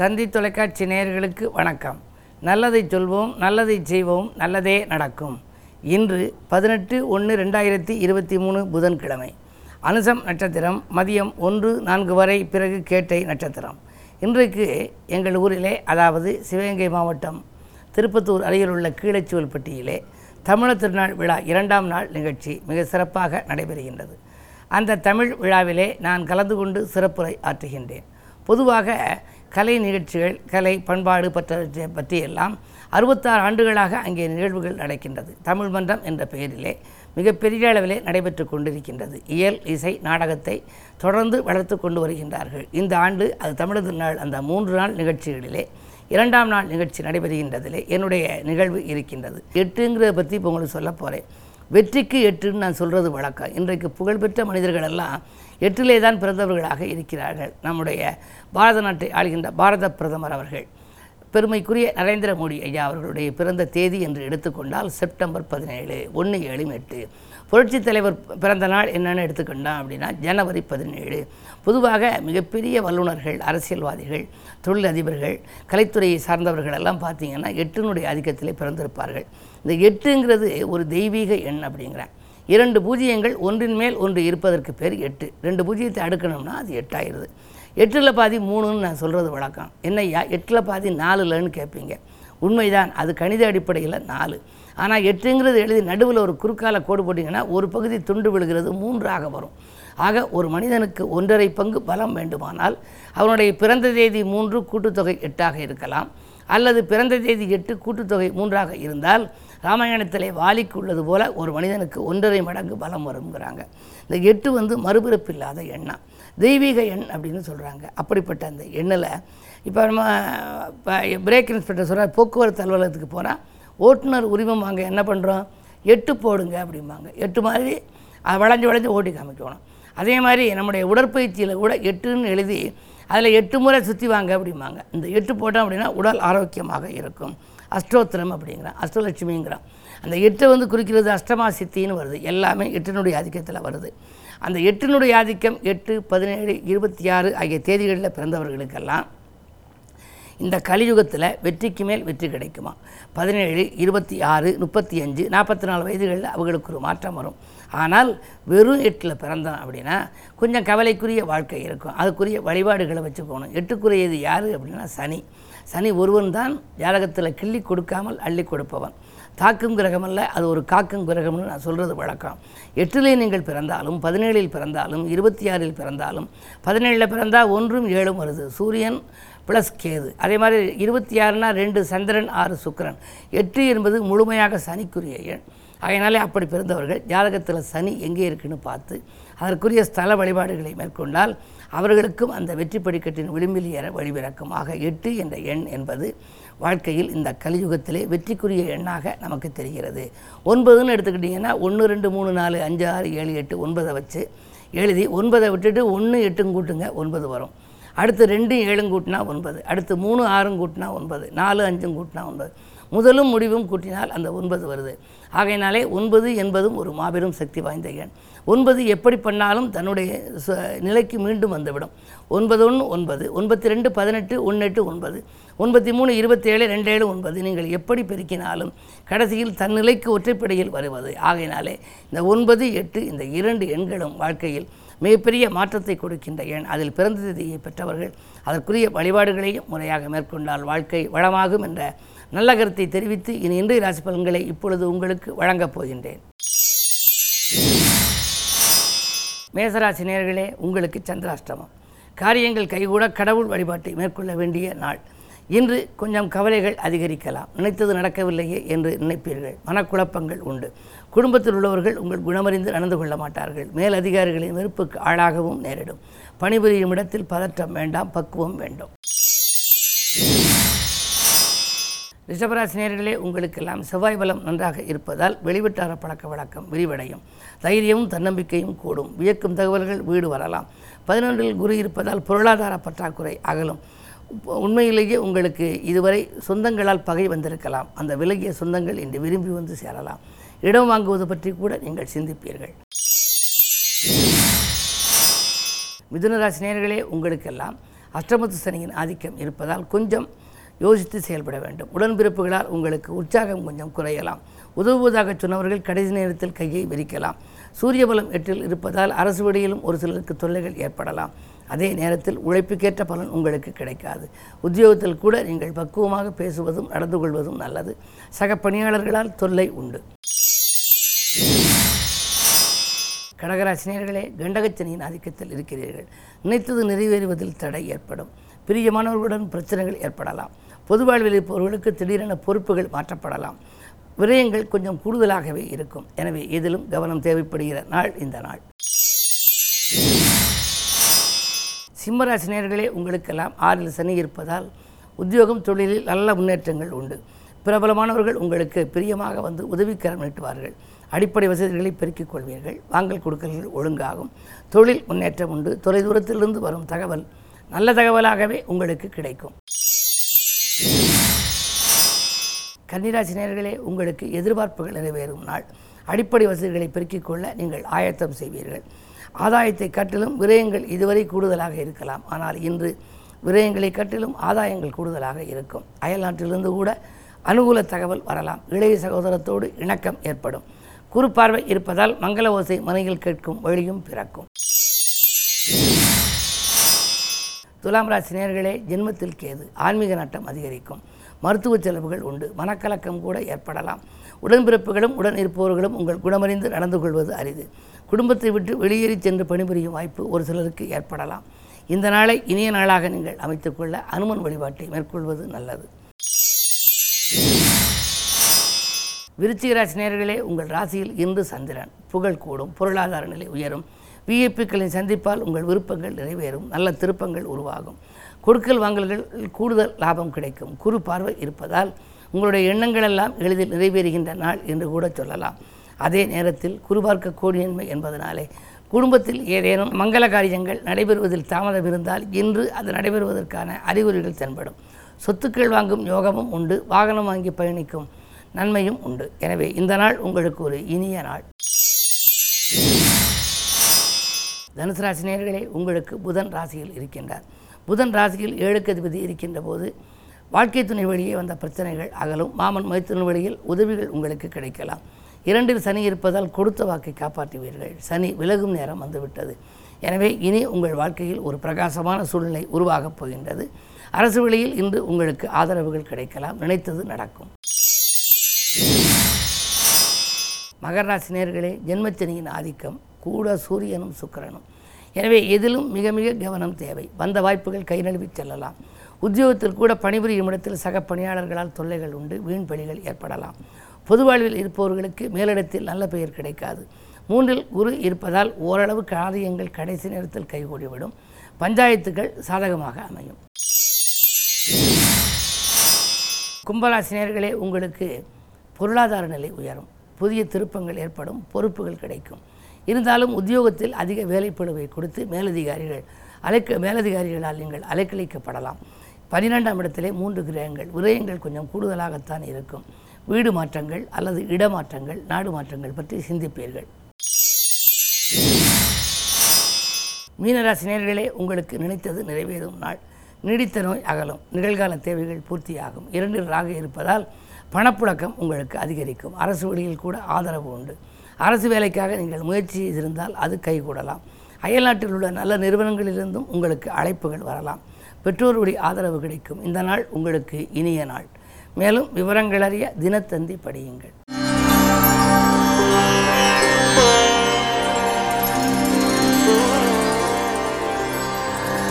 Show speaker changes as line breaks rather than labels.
தந்தி தொலைக்காட்சி நேயர்களுக்கு வணக்கம். நல்லதை சொல்வோம் நல்லதை செய்வோம் நல்லதே நடக்கும். இன்று பதினெட்டு ஒன்று ரெண்டாயிரத்தி இருபத்தி மூணு புதன்கிழமை. அனுசம் நட்சத்திரம் மதியம் ஒன்று நான்கு வரை பிறகு கேட்டை நட்சத்திரம். இன்றைக்கு எங்கள் ஊரிலே அதாவது சிவகங்கை மாவட்டம் திருப்பத்தூர் அருகில் உள்ள கீழச்சுவல்பட்டியிலே தமிழர் திருநாள் விழா இரண்டாம் நாள் நிகழ்ச்சி மிக சிறப்பாக நடைபெறுகின்றது. அந்த தமிழ் விழாவிலே நான் கலந்து கொண்டு சிறப்புரை ஆற்றுகின்றேன். பொதுவாக கலை நிகழ்ச்சிகள் கலை பண்பாடு பற்றவற்றை பற்றியெல்லாம் அறுபத்தாறு ஆண்டுகளாக அங்கே நிகழ்வுகள் நடக்கின்றது. தமிழ் மன்றம் என்ற பெயரிலே மிகப்பெரிய அளவிலே நடைபெற்று கொண்டிருக்கின்றது. இயல் இசை நாடகத்தை தொடர்ந்து வளர்த்து கொண்டு வருகின்றார்கள். இந்த ஆண்டு அது தமிழர் நாள் அந்த மூன்று நாள் நிகழ்ச்சிகளிலே இரண்டாம் நாள் நிகழ்ச்சி நடைபெறுகின்றதிலே என்னுடைய நிகழ்வு இருக்கின்றது. எட்டுங்கிறத பற்றி இப்போ உங்களுக்கு சொல்ல போகிறேன் வெற்றிக்கு எட்டுன்னு நான் சொல்கிறது வழக்கம். இன்றைக்கு புகழ்பெற்ற மனிதர்கள் எல்லாம் எட்டிலே தான் பிறந்தவர்களாக இருக்கிறார்கள். நம்முடைய பாரத நாட்டை ஆளுகின்ற பாரத பிரதமர் அவர்கள். பெருமைக்குரிய நரேந்திர மோடி ஐயா அவர்களுடைய பிறந்த தேதி என்று எடுத்துக்கொண்டால் செப்டம்பர் பதினேழு ஒன்று ஏழு எட்டு. புரட்சித் தலைவர் பிறந்த நாள் என்னென்னு எடுத்துக்கொண்டோம் அப்படின்னா ஜனவரி பதினேழு. பொதுவாக மிகப்பெரிய வல்லுநர்கள் அரசியல்வாதிகள் தொழிலதிபர்கள் கலைத்துறையை சார்ந்தவர்கள் எல்லாம் பார்த்தீங்கன்னா எட்டினுடைய ஆதிக்கத்திலே பிறந்திருப்பார்கள். இந்த எட்டுங்கிறது ஒரு தெய்வீக எண் அப்படிங்கிறேன் இரண்டு பூஜ்ஜியங்கள் ஒன்றின் மேல் ஒன்று இருப்பதற்கு பேர் எட்டு. ரெண்டு பூஜ்ஜியத்தை அடுக்கணும்னா அது எட்டாயிருது. எட்டில் பாதி மூணுன்னு நான் சொல்கிறது வழக்கம். என்னையா எட்டில் பாதி நாலுலன்னு கேட்பீங்க உண்மைதான் அது கணித அடிப்படையில் நாலு. ஆனால் எட்டுங்கிறது எழுதி நடுவில் ஒரு குறுக்கால கோடு போட்டிங்கன்னா ஒரு பகுதி துண்டு விழுகிறது மூன்றாக வரும். ஆக ஒரு மனிதனுக்கு ஒன்றரை பங்கு பலம் வேண்டுமானால் அவனுடைய பிறந்த தேதி மூன்று கூட்டுத்தொகை எட்டாக இருக்கலாம். அல்லது பிறந்த தேதி எட்டு கூட்டுத்தொகை மூன்றாக இருந்தால் ராமாயணத்திலே வாலிக்கு உள்ளது போல ஒரு மனிதனுக்கு ஒன்றரை மடங்கு பலம் வருங்கிறாங்க இந்த எட்டு வந்து மறுபிறப்பில்லாத எண்ணம் தெய்வீக எண் அப்படின்னு சொல்கிறாங்க அப்படிப்பட்ட அந்த எண்ணில் இப்போ நம்ம இப்போ பிரேக் இன்ஸ்பெக்டர் சொல்கிறார் போக்குவரத்து அலுவலகத்துக்கு போனால் ஓட்டுநர் உரிமம் வாங்க என்ன பண்ணுறோம் எட்டு போடுங்க அப்படிம்பாங்க. எட்டு மாதிரி அது வளைஞ்சு வளைஞ்சு ஓட்டி காமிக்கணும். அதே மாதிரி நம்முடைய உடற்பயிற்சியில் கூட எட்டுன்னு எழுதி அதில் எட்டு முறை சுற்றி வாங்க அப்படிம்பாங்க. இந்த எட்டு போட்டோம் அப்படின்னா உடல் ஆரோக்கியமாக இருக்கும். அஷ்டோத்திரம் அப்படிங்கிறான் அஷ்டலட்சுமிங்கிறான். அந்த எட்டை வந்து குறிக்கிறது அஷ்டமா சித்தின்னு வருது. எல்லாமே எட்டினுடைய ஆதிக்கத்தில் வருது. அந்த எட்டினுடைய ஆதிக்கம் எட்டு பதினேழு இருபத்தி ஆறு ஆகிய தேதிகளில் பிறந்தவர்களுக்கெல்லாம் இந்த கலியுகத்தில் வெற்றிக்கு மேல் வெற்றி கிடைக்குமா? பதினேழு இருபத்தி ஆறு முப்பத்தி அஞ்சு நாற்பத்தி நாலு வயதுகளில் அவர்களுக்கு ஒரு மாற்றம் வரும். ஆனால் வெறும் எட்டில் பிறந்தான் அப்படின்னா கொஞ்சம் கவலைக்குரிய வாழ்க்கை இருக்கும். அதுக்குரிய வழிபாடுகளை வச்சுக்கோணும் எட்டுக்குரியது யார் அப்படின்னா சனி. சனி ஒருவன் தான் ஜாதகத்தில் கிள்ளி கொடுக்காமல் அள்ளி கொடுப்பவன். தாக்கும் கிரகமல்ல அது ஒரு காக்கும் கிரகம்னு நான் சொல்கிறது வழக்கம். எட்டிலே நீங்கள் பிறந்தாலும் பதினேழில் பிறந்தாலும் இருபத்தி ஆறில் பிறந்தாலும் பதினேழில் பிறந்தால் ஒன்றும் ஏழும் வருது. சூரியன் ப்ளஸ் கேது அதே மாதிரி இருபத்தி ஆறுனா ரெண்டு சந்திரன் ஆறு சுக்கரன். எட்டு என்பது முழுமையாக சனிக்குரிய எண். அதனாலே அப்படி பிறந்தவர்கள் ஜாதகத்தில் சனி எங்கே இருக்குன்னு பார்த்து அதற்குரிய ஸ்தல வழிபாடுகளை மேற்கொண்டால் அவர்களுக்கும் அந்த வெற்றி படிக்கட்டின் விளிம்பில் ஏற வழிபிறக்கும் ஆக எட்டு என்ற எண் என்பது வாழ்க்கையில் இந்த கலியுகத்திலே வெற்றிக்குரிய எண்ணாக நமக்கு தெரிகிறது. ஒன்பதுன்னு எடுத்துக்கிட்டிங்கன்னா ஒன்று ரெண்டு மூணு நாலு அஞ்சு ஆறு ஏழு எட்டு ஒன்பதை வச்சு எழுதி ஒன்பதை விட்டுட்டு ஒன்று எட்டும் கூட்டுங்க ஒன்பது வரும். அடுத்து ரெண்டு ஏழும் கூட்டினா ஒன்பது அடுத்து மூணு ஆறும் கூட்டினா ஒன்பது நாலு அஞ்சும் கூட்டினா ஒன்பது. முதலும் முடிவும் கூட்டினால் அந்த ஒன்பது வருது. ஆகையினாலே ஒன்பது என்பதும் ஒரு மாபெரும் சக்தி வாய்ந்த எண். ஒன்பது எப்படி பண்ணாலும் தன்னுடைய ச- நிலைக்கு மீண்டும் வந்துவிடும். ஒன்பது ஒன்று ஒன்பது ஒன்பத்தி ரெண்டு பதினெட்டு ஒன்று எட்டு ஒன்பது ஒன்பத்தி மூணு இருபத்தேழு ரெண்டு ஏழு ஒன்பது நீங்கள் எப்படி பெருக்கினாலும் கடைசியில் தன் நிலைக்கு ஒற்றைப்படையில் வருவது. ஆகையினாலே இந்த ஒன்பது எட்டு இந்த இரண்டு எண்களும் வாழ்க்கையில் மிகப்பெரிய மாற்றத்தை கொடுக்கின்ற எண். அதில் பிறந்ததியை பெற்றவர்கள் அதற்குரிய வழிபாடுகளையும் முறையாக மேற்கொண்டால் வாழ்க்கை வளமாகும் என்ற நல்ல கருத்தை தெரிவித்து இனி இன்றைய ராசி பலன்களை இப்பொழுது உங்களுக்கு வழங்கப் போகின்றேன். மேசராசி நேர்களே உங்களுக்கு சந்திராஷ்டமம். காரியங்கள் கைகூட கடவுள் வழிபாட்டை மேற்கொள்ள வேண்டிய நாள். இன்று கொஞ்சம் கவலைகள் அதிகரிக்கலாம். நினைத்தது நடக்கவில்லையே என்று நினைப்பீர்கள். மனக்குழப்பங்கள் உண்டு. குடும்பத்தில் உள்ளவர்கள் உங்கள் குணமறிந்து நடந்து கொள்ள மாட்டார்கள். மேல் அதிகாரிகளின் வெறுப்புக்கு ஆளாகவும் நேரிடும். பணிபுரியும் இடத்தில் பதற்றம் வேண்டாம் பக்குவம் வேண்டும். ரிஷபராசினியர்களே உங்களுக்கெல்லாம் செவ்வாய் பலம் நன்றாக இருப்பதால் வெளிவட்டார பழக்க வழக்கம் விரிவடையும். தைரியமும் தன்னம்பிக்கையும் கூடும். வியக்கும் தகவல்கள் வீடு வரலாம். பதினொன்றில் குரு இருப்பதால் பொருளாதார பற்றாக்குறை அகலும். உண்மையிலேயே உங்களுக்கு இதுவரை சொந்தங்களால் பகை வந்திருக்கலாம். அந்த விலகிய சொந்தங்கள் இன்று விரும்பி வந்து சேரலாம். இடம் வாங்குவது பற்றி கூட நீங்கள் சிந்திப்பீர்கள். மிதுனராசி நேர்களே உங்களுக்கெல்லாம் அஷ்டமத்து சனியின் ஆதிக்கம் இருப்பதால் கொஞ்சம் யோசித்து செயல்பட வேண்டும். உடன்பிறப்புகளால் உங்களுக்கு உற்சாகம் கொஞ்சம் குறையலாம். உதவுவதாக சொன்னவர்கள் கடைசி நேரத்தில் கையை விரிக்கலாம். சூரியபலம் எட்டில் இருப்பதால் அரசு வழியிலும் ஒரு சிலருக்கு தொல்லைகள் ஏற்படலாம். அதே நேரத்தில் உழைப்புக்கேற்ற பலன் உங்களுக்கு கிடைக்காது. உத்தியோகத்தில் கூட நீங்கள் பக்குவமாக பேசுவதும் நடந்து கொள்வதும் நல்லது. சக பணியாளர்களால் தொல்லை உண்டு. கடகராசினியர்களே கண்டகச்சனியின் ஆதிக்கத்தில் இருக்கிறீர்கள். நினைத்தது நிறைவேறுவதில் தடை ஏற்படும். பிரியமானவர்களுடன் பிரச்சனைகள் ஏற்படலாம். பொது வாழ்வில் இருப்பவர்களுக்கு திடீரென பொறுப்புகள் மாற்றப்படலாம். விரயங்கள் கொஞ்சம் கூடுதலாகவே இருக்கும். எனவே எதிலும் கவனம் தேவைப்படுகிற நாள் இந்த நாள். சிம்மராசினியர்களே உங்களுக்கெல்லாம் ஆறில் சனி இருப்பதால் உத்தியோகம் தொழிலில் நல்ல முன்னேற்றங்கள் உண்டு. பிரபலமானவர்கள் உங்களுக்கு பிரியமாக வந்து உதவிக்கரம் நீட்டுவார்கள். அடிப்படை வசதிகளை பெருக்கிக் கொள்வீர்கள். வாங்கல் கொடுக்கல்கள் ஒழுங்காகும். தொழில் முன்னேற்றம் உண்டு. தொலைதூரத்திலிருந்து வரும் தகவல் நல்ல தகவலாகவே உங்களுக்கு கிடைக்கும். கன்னிராசி நேர்களே உங்களுக்கு எதிர்பார்ப்புகள் நிறைவேறும் நாள். அடிப்படை வசதிகளை பெருக்கிக் கொள்ள நீங்கள் ஆயத்தம் செய்வீர்கள். ஆதாயத்தை கட்டிலும் விரயங்கள் இதுவரை கூடுதலாக இருக்கலாம். ஆனால் இன்று விரயங்களை கட்டிலும் ஆதாயங்கள் கூடுதலாக இருக்கும். அயல்நாட்டிலிருந்து கூட அனுகூல தகவல் வரலாம். இளைய சகோதரத்தோடு இணக்கம் ஏற்படும். குறுப்பார்வை இருப்பதால் மங்கள ஓசை மனையில் கேட்கும் வழியும் பிறக்கும். துலாம் ராசி நேர்களே ஜென்மத்தில் கேது. ஆன்மீக நாட்டம் அதிகரிக்கும். மருத்துவ செலவுகள் உண்டு. மனக்கலக்கம் கூட ஏற்படலாம். உடன்பிறப்புகளும் உடன் இருப்பவர்களும் உங்கள் குணமறிந்து நடந்து கொள்வது அரிது. குடும்பத்தை விட்டு வெளியேறி சென்று பணிபுரியும் வாய்ப்பு ஒரு சிலருக்கு ஏற்படலாம். இந்த நாளை இனிய நாளாக நீங்கள் அமைத்துக்கொள்ள அனுமன் வழிபாட்டை மேற்கொள்வது நல்லது. விருச்சிக ராசி நேர்களே உங்கள் ராசியில் இன்று சந்திரன். புகழ் கூடும் பொருளாதார நிலை உயரும். விஐபிக்களின் சந்திப்பால் உங்கள் விருப்பங்கள் நிறைவேறும். நல்ல திருப்பங்கள் உருவாகும். கொடுக்கல் வாங்கல்கள் கூடுதல் லாபம் கிடைக்கும். குறு பார்வை இருப்பதால் உங்களுடைய எண்ணங்கள் எல்லாம் எளிதில் நிறைவேறுகின்ற நாள் என்று கூட சொல்லலாம். அதே நேரத்தில் குறுபார்க்க என்பதனாலே குடும்பத்தில் ஏதேனும் மங்கள காரியங்கள் நடைபெறுவதில் தாமதம் இருந்தால் இன்று அது நடைபெறுவதற்கான அறிகுறிகள் தென்படும். சொத்துக்கள் வாங்கும் யோகமும் உண்டு வாகனம் வாங்கி பயணிக்கும் நன்மையும் உண்டு. எனவே இந்த நாள் உங்களுக்கு ஒரு இனிய நாள். தனுசு ராசி உங்களுக்கு புதன் ராசியில் இருக்கின்றார். புதன் ராசியில் ஏழுக்கு அதிபதி இருக்கின்ற போது வாழ்க்கை துணை வழியே வந்த பிரச்சனைகள் அகலும். மாமன் மைத்துணை வழியில் உதவிகள் உங்களுக்கு கிடைக்கலாம். இரண்டில் சனி இருப்பதால் கொடுத்த வாக்கை காப்பாற்றுவீர்கள். சனி விலகும் நேரம் வந்துவிட்டது. எனவே இனி உங்கள் வாழ்க்கையில் ஒரு பிரகாசமான சூழ்நிலை உருவாகப் போகின்றது. அரசு வழியில் இன்று உங்களுக்கு ஆதரவுகள் கிடைக்கலாம். நினைத்தது நடக்கும். மகர நேர்களே ஜென்மச்சனியின் ஆதிக்கம். கூட சூரியனும் சுக்கரனும். எனவே எதிலும் மிக மிக கவனம் தேவை. வந்த வாய்ப்புகள் கை நழுவி செல்லலாம். உத்தியோகத்தில் கூட பணிபுரியும் இடத்தில் சக பணியாளர்களால் தொல்லைகள் உண்டு வீண் பலிகள் ஏற்படலாம். பொது வாழ்வில் இருப்பவர்களுக்கு மேலிடத்தில் நல்ல பெயர் கிடைக்காது. மூன்றில் குரு இருப்பதால் ஓரளவு காரியங்கள் கடைசி நேரத்தில் கைகூடிவிடும். பஞ்சாயத்துகள் சாதகமாக அமையும். கும்பராசினியர்களே உங்களுக்கு பொருளாதார நிலை உயரும். புதிய திருப்பங்கள் ஏற்படும் பொறுப்புகள் கிடைக்கும். இருந்தாலும் உத்தியோகத்தில் அதிக வேலைப்பளுவை கொடுத்து மேலதிகாரிகள் அலைக்க மேலதிகாரிகளால் நீங்கள் அலைக்கழிக்கப்படலாம். பன்னிரெண்டாம் இடத்திலே மூன்று கிரகங்கள் விரயங்கள் கொஞ்சம் கூடுதலாகத்தான் இருக்கும். வீடு மாற்றங்கள் அல்லது இடமாற்றங்கள் நாடு மாற்றங்கள் பற்றி சிந்திப்பீர்கள். மீனராசினியர்களே உங்களுக்கு நினைத்தது நிறைவேறும் நாள். நீடித்த நோய் அகலும். நிகழ்கால தேவைகள் பூர்த்தியாகும். இரண்டில் ராக இருப்பதால் பணப்புழக்கம் உங்களுக்கு அதிகரிக்கும். அரசு வழியில் கூட ஆதரவு உண்டு. அரசு வேலைக்காக நீங்கள் முயற்சி இருந்தால் அது கைகூடலாம். அயல்நாட்டில் உள்ள நல்ல நிறுவனங்களிலிருந்தும் உங்களுக்கு அழைப்புகள் வரலாம். பெற்றோருடைய ஆதரவு கிடைக்கும். இந்த நாள் உங்களுக்கு இனிய நாள். மேலும் விவரங்களறிய தினத்தந்தி படியுங்கள்.